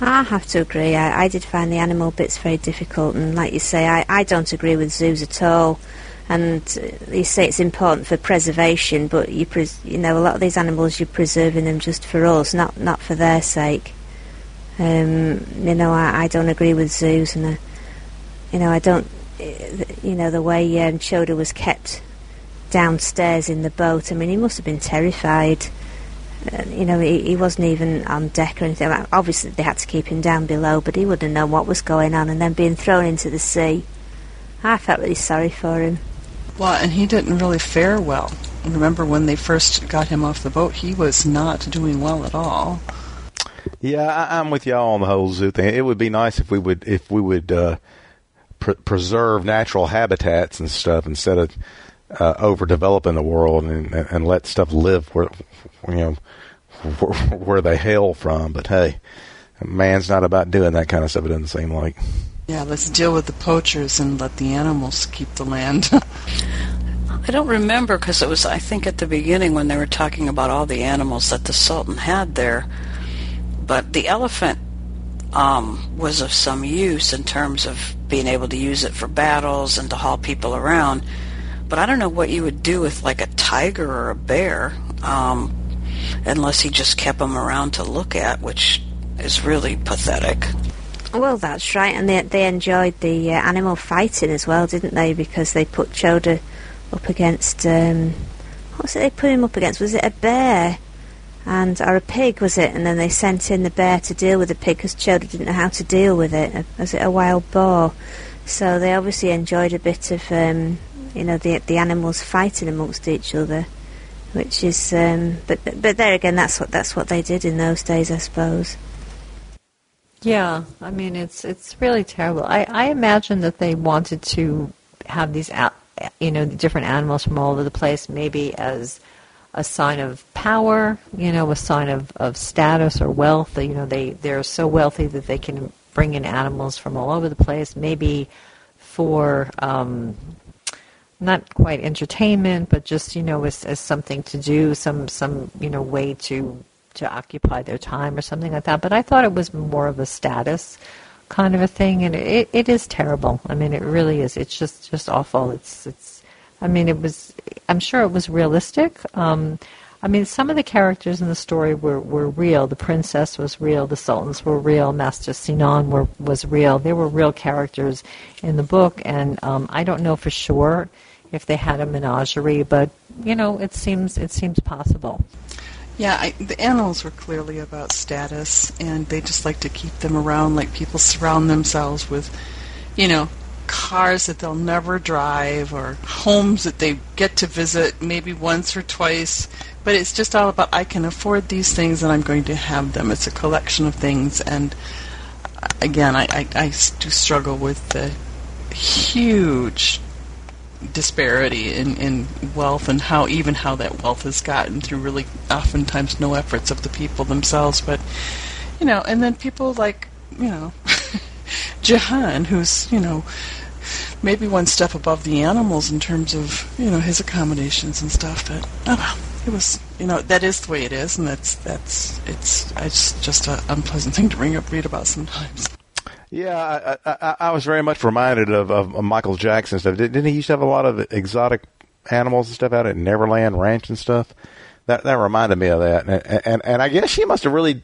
I have to agree. I, I did find the animal bits very difficult, and like you say, I, I don't agree with zoos at all and you say it's important for preservation, but you pres- you know a lot of these animals you're preserving them just for us, not not for their sake. Um, you know, I, I, don't agree with zoos, and uh, you know I don't. You know the way um, Chota was kept downstairs in the boat. I mean, he must have been terrified. Uh, you know, he, he, wasn't even on deck or anything. Obviously, they had to keep him down below, but he wouldn't know what was going on. And then being thrown into the sea, I felt really sorry for him. Well, and he didn't really fare well. Remember when they first got him off the boat, he was not doing well at all. Yeah, I, am with y'all on the whole zoo thing. It would be nice if we would if we would uh, pr- preserve natural habitats and stuff instead of uh, overdeveloping the world and, and let stuff live where you know where, where they hail from. But hey, man's not about doing that kind of stuff. It doesn't seem like. Yeah, let's deal with the poachers and let the animals keep the land. I don't remember because it was, I think, at the beginning when they were talking about all the animals that the Sultan had there. But the elephant um, was of some use in terms of being able to use it for battles and to haul people around. But I don't know what you would do with like a tiger or a bear, um, unless he just kept them around to look at, which is really pathetic. Well, that's right, and they they enjoyed the uh, animal fighting as well, didn't they? Because they put Chota up against um, what was it? They put him up against was it a bear and or a pig was it? And then they sent in the bear to deal with the pig because Chota didn't know how to deal with it. Was it a wild boar? So they obviously enjoyed a bit of um, you know the the animals fighting amongst each other, which is um, but but there again that's what that's what they did in those days, I suppose. Yeah, I mean it's it's really terrible. I, I imagine that they wanted to have these, you know, different animals from all over the place, maybe as a sign of power, you know, a sign of, of status or wealth. You know, they they're so wealthy that they can bring in animals from all over the place. Maybe for um, not quite entertainment, but just you know, as, as something to do, some some you know way to to occupy their time or something like that. But I thought it was more of a status kind of a thing, and it, it is terrible. I mean, it really is. It's just just awful. It's it's. I mean, it was. I'm sure it was realistic. Um, I mean, some of the characters in the story were, were real. The princess was real. The sultans were real. Master Sinan were, was real. They were real characters in the book, and um, I don't know for sure if they had a menagerie, but you know, it seems it seems possible. Yeah, I, the animals were clearly about status, and they just like to keep them around. Like people surround themselves with, you know, cars that they'll never drive, or homes that they get to visit maybe once or twice. But it's just all about I can afford these things, and I'm going to have them. It's a collection of things, and uh, again, I, I, I do struggle with the huge disparity in, in wealth and how even how that wealth is gotten through really oftentimes no efforts of the people themselves. But you know and then people like you know Jahan who's you know maybe one step above the animals in terms of you know his accommodations and stuff. But oh well it was you know that is the way it is and that's that's it's it's just an unpleasant thing to bring up read about sometimes Yeah, I, I, I was very much reminded of, of Michael Jackson stuff. Didn't he used to have a lot of exotic animals and stuff out at Neverland Ranch and stuff? That that reminded me of that, and and, and I guess she must have really,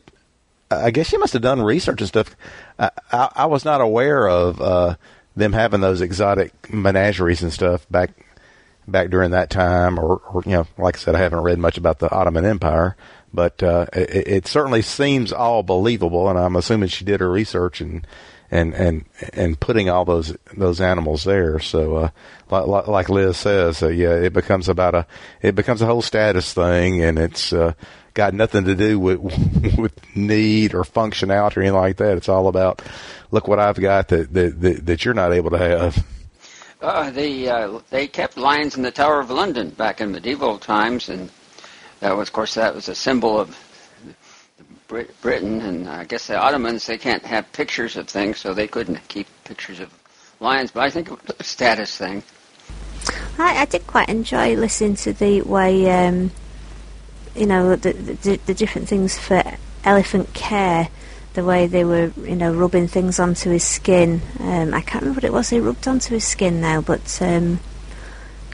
I guess she must have done research and stuff. I, I, I was not aware of uh, them having those exotic menageries and stuff back back during that time, or, or you know, like I said, I haven't read much about the Ottoman Empire, but uh, it, it certainly seems all believable, and I'm assuming she did her research and and and and putting all those those animals there. So, uh, like, like Liz says, uh, yeah, it becomes about a it becomes a whole status thing, and it's uh, got nothing to do with with need or functionality or anything like that. It's all about look what I've got that that that, that you're not able to have. Uh, they uh, they kept lions in the Tower of London back in medieval times, and that was, of course, that was a symbol of Brit- Britain, and I guess the Ottomans they can't have pictures of things, so they couldn't keep pictures of lions. But I think it was a status thing. I, I did quite enjoy listening to the way, um, you know, the, the, the different things for elephant care. The way they were, you know, rubbing things onto his skin. Um, I can't remember what it was they rubbed onto his skin now, but um,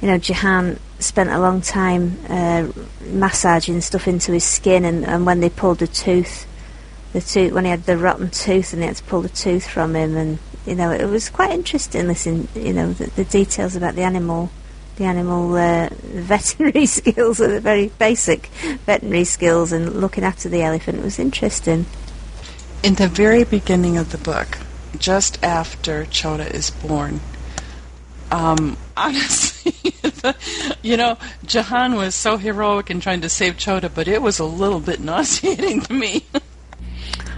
you know, Jahan spent a long time uh, massaging stuff into his skin, and, and when they pulled the tooth, the tooth when he had the rotten tooth, and they had to pull the tooth from him, and you know, it was quite interesting listening, you know, the, the details about the animal, the animal uh, veterinary skills, the very basic veterinary skills, and looking after the elephant. Was interesting. in the very beginning of the book, just after Chota is born, um, honestly, you know, Jahan was so heroic in trying to save Chota, but it was a little bit nauseating to me.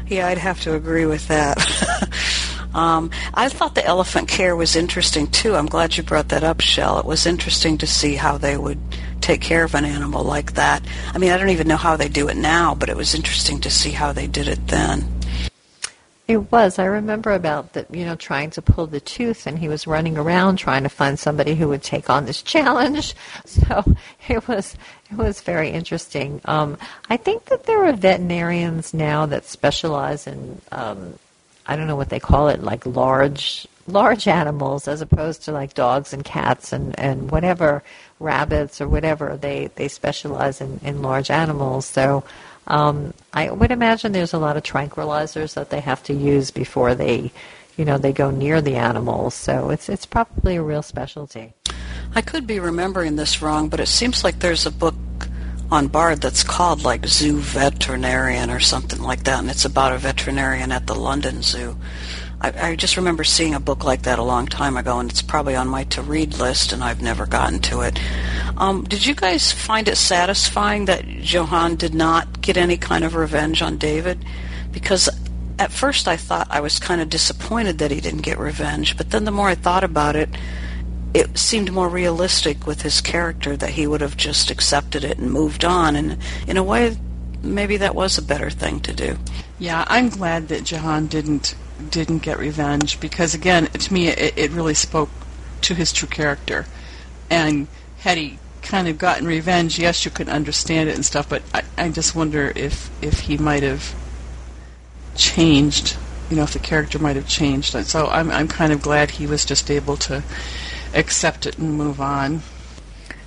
Yeah, I'd have to agree with that. um, I thought the elephant care was interesting too. I'm glad you brought that up, Shell. It was interesting to see how they would take care of an animal like that. I mean, I don't even know how they do it now, but it was interesting to see how they did it then. It was. I remember about the, you know, trying to pull the tooth, and he was running around trying to find somebody who would take on this challenge. So it was, it was very interesting. Um, I think that there are veterinarians now that specialize in, um, I don't know what they call it, like large, large animals, as opposed to like dogs and cats and and whatever, rabbits or whatever. They they specialize in in large animals. So. Um, I would imagine there's a lot of tranquilizers that they have to use before they, you know, they go near the animals. So it's it's probably a real specialty. I could be remembering this wrong, but it seems like there's a book on Bard that's called like Zoo Veterinarian or something like that, and it's about a veterinarian at the London Zoo. I, I just remember seeing a book like that a long time ago, and it's probably on my to-read list, and I've never gotten to it. Um, did you guys find it satisfying that Jahan did not get any kind of revenge on David? Because at first I thought I was kind of disappointed that he didn't get revenge, but then the more I thought about it, it seemed more realistic with his character that he would have just accepted it and moved on. And in a way, maybe that was a better thing to do. Yeah, I'm glad that Jahan didn't didn't get revenge because again, to me, it, it really spoke to his true character. And had he kind of gotten revenge, yes, you could understand it and stuff, but I, I just wonder if if he might have changed you know, if the character might have changed. And so I'm I'm kind of glad he was just able to accept it and move on.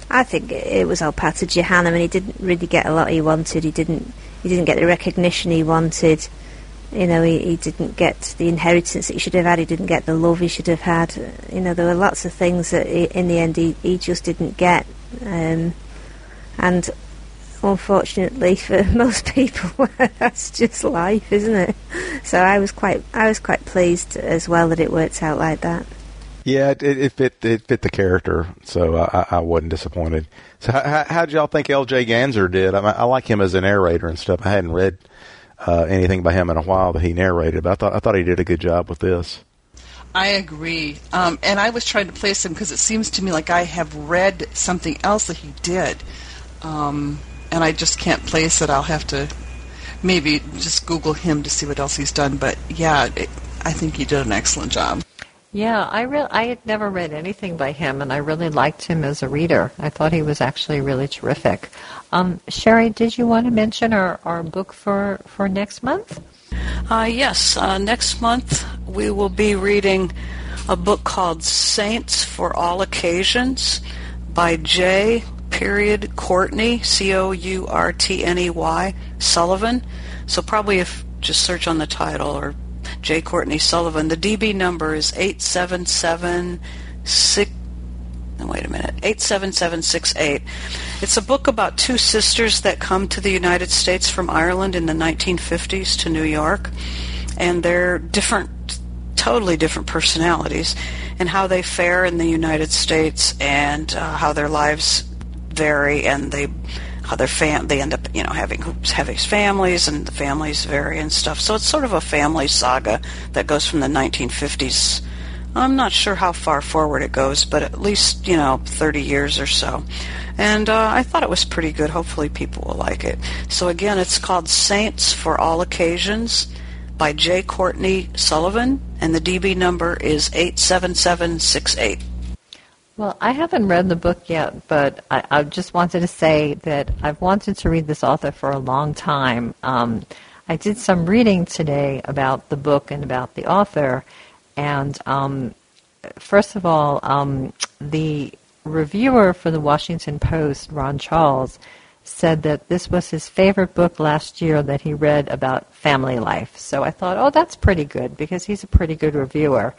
I think it was all part of. I mean, he didn't really get a lot he wanted. He didn't. He didn't get the recognition he wanted. You know, he, he didn't get the inheritance that he should have had. He didn't get the love he should have had. You know, there were lots of things that he, in the end he, he just didn't get. Um, and unfortunately for most people, that's just life, isn't it? So I was quite I was quite pleased as well that it worked out like that. Yeah, it, it fit it fit the character, so I, I wasn't disappointed. So how, how did y'all think L.J. Ganser did? I, I like him as a narrator and stuff. I hadn't read uh, anything by him in a while that he narrated, but I thought I thought he did a good job with this. I agree, um, and I was trying to place him because it seems to me like I have read something else that he did, um, and I just can't place it. I'll have to maybe just Google him to see what else he's done. But yeah, it, I think he did an excellent job. Yeah, I re- I had never read anything by him, and I really liked him as a reader. I thought he was actually really terrific. Um, Sherry, did you want to mention our, our book for, for next month? Uh, yes, uh, next month we will be reading a book called Saints for All Occasions by J. Period Courtney C O U R T N E Y Sullivan. So probably if just search on the title or J. Courtney Sullivan. The DB number is 8776. Wait a minute, 87768. It's a book about two sisters that come to the United States from Ireland in the 1950s to New York, and they're different, totally different personalities, and how they fare in the United States and uh, how their lives vary, and they how their fam they end up you know having having families and the families vary and stuff. So it's sort of a family saga that goes from the 1950s. I'm not sure how far forward it goes, but at least you know 30 years or so. And uh, I thought it was pretty good. Hopefully people will like it. So again, it's called Saints for All Occasions by J. Courtney Sullivan, and the DB number is 87768. Well, I haven't read the book yet, but I, I, just wanted to say that I've wanted to read this author for a long time. Um, I did some reading today about the book and about the author, and um, first of all, um, the reviewer for the Washington Post, Ron Charles, said that this was his favorite book last year that he read about family life. So I thought, oh, that's pretty good because he's a pretty good reviewer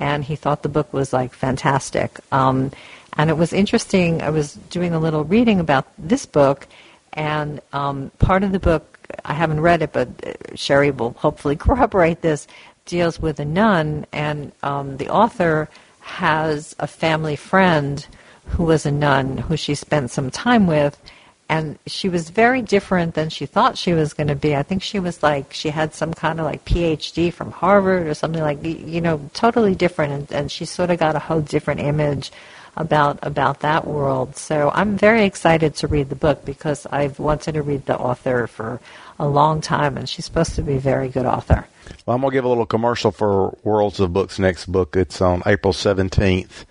and he thought the book was like fantastic. Um, and it was interesting. I was doing a little reading about this book, and um, part of the book I haven't read it, but uh, Sherry will hopefully corroborate this. Deals with a nun, and um, the author has a family friend who was a nun who she spent some time with and she was very different than she thought she was going to be. I think she was like she had some kind of like PhD from Harvard or something like you know totally different, and, and she sort of got a whole different image about about that world. So I'm very excited to read the book because I've wanted to read the author for a long time, and she's supposed to be a very good author. Well, I'm gonna give a little commercial for Worlds of Books next book. It's on April 17th.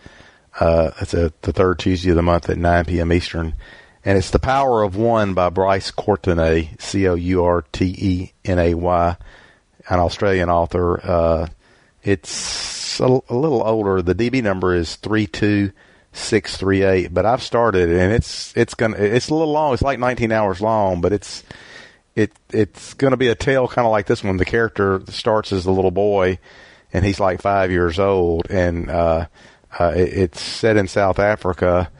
Uh, it's a, the third Tuesday of the month at 9 p.m. Eastern and it's The Power of One by Bryce Courtenay, C O U R T E N A Y, an Australian author. Uh, it's a, a, little older. The DB number is three two six three eight, but I've started and it's it's gonna it's a little long. It's like 19 hours long, but it's it it's to be a tale kind of like this one. The character starts as a little boy, and he's like five years old, and uh, uh, it, it's set in South Africa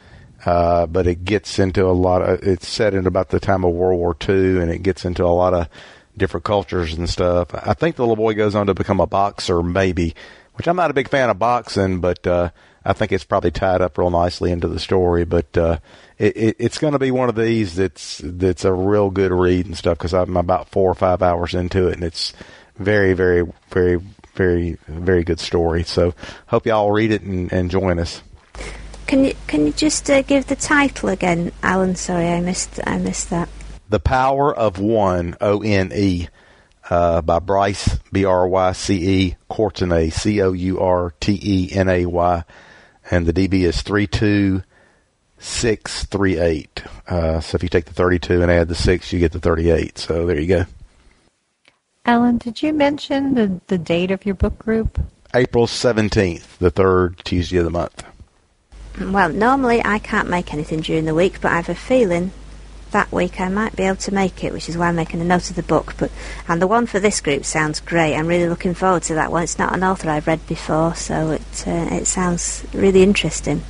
uh, but it gets into a lot of, it's set in about the time of World War II and it gets into a lot of different cultures and stuff. I think the little boy goes on to become a boxer, maybe, which I'm not a big fan of boxing, but, uh, I think it's probably tied up real nicely into the story, but, uh, it, it, it's going to be one of these that's, that's a real good read and stuff because I'm about four or five hours into it and it's very, very, very, very, very good story. So hope y'all read it and, and join us. Can you can you just uh, give the title again, Alan? Sorry, I missed I missed that. The Power of One, O N E, uh, by Bryce B R Y C E Courtenay C O U R T E N A Y, and the DB is three two six three eight. Uh, so if you take the thirty two and add the six, you get the thirty eight. So there you go. Alan, did you mention the, the date of your book group? April 17th, the third Tuesday of the month. Well, normally I can't make anything during the week, but I have a feeling that week I might be able to make it, which is why I'm making a note of the book. But and the one for this group sounds great. I'm really looking forward to that one. It's not an author I've read before, so it uh, it sounds really interesting.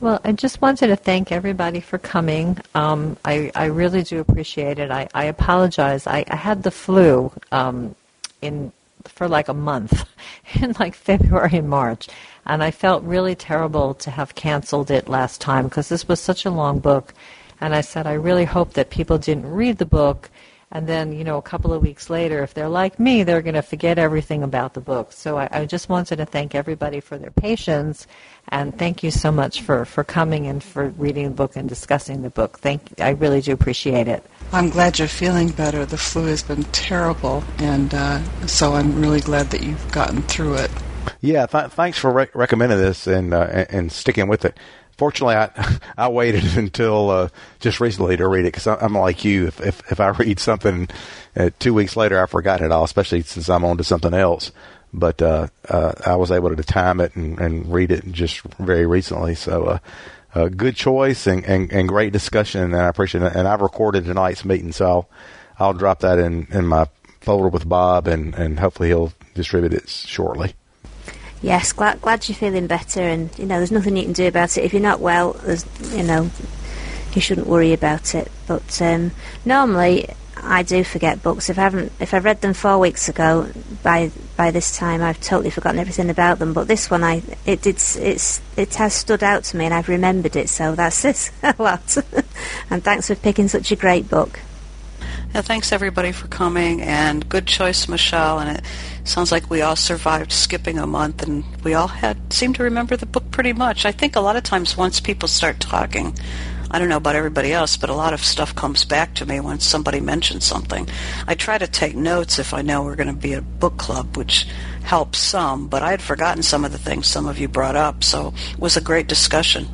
Well, I just wanted to thank everybody for coming. Um, I, I really do appreciate it. I, I apologize. I, I had the flu um, in for like a month in like February and March, and I felt really terrible to have canceled it last time because this was such a long book. And I said, I really hope that people didn't read the book and then, you know, a couple of weeks later, if they're like me, they're going to forget everything about the book. So I, I, just wanted to thank everybody for their patience, and thank you so much for, for coming and for reading the book and discussing the book. Thank, I really do appreciate it. I'm glad you're feeling better. The flu has been terrible, and uh, so I'm really glad that you've gotten through it. Yeah, th- thanks for re- recommending this and, uh, and, sticking with it fortunately, I I waited until uh, just recently to read it because I'm like you. If, if if I read something uh, two weeks later, I forgot it all, especially since I'm on to something else. But uh, uh, I was able to time it and, and read it just very recently. So, uh, good choice and, and, and great discussion, and I appreciate it. And I've recorded tonight's meeting, so I'll I'll drop that in, in my folder with Bob, and, and hopefully he'll distribute it shortly yes, glad, glad you're feeling better, and you know, there's nothing you can do about it. If you're not well, there's, you know, you shouldn't worry about it. But um, normally, I do forget books. If I haven't, if I read them four weeks ago, by by this time I've totally forgotten everything about them. But this one, I it did it's it has stood out to me, and I've remembered it. So that's it a lot. and thanks for picking such a great book. Thanks everybody for coming, and good choice, Michelle. And it sounds like we all survived skipping a month, and we all had seem to remember the book pretty much. I think a lot of times once people start talking, I don't know about everybody else, but a lot of stuff comes back to me once somebody mentions something. I try to take notes if I know we're going to be a book club, which helps some, but I had forgotten some of the things some of you brought up, so it was a great discussion.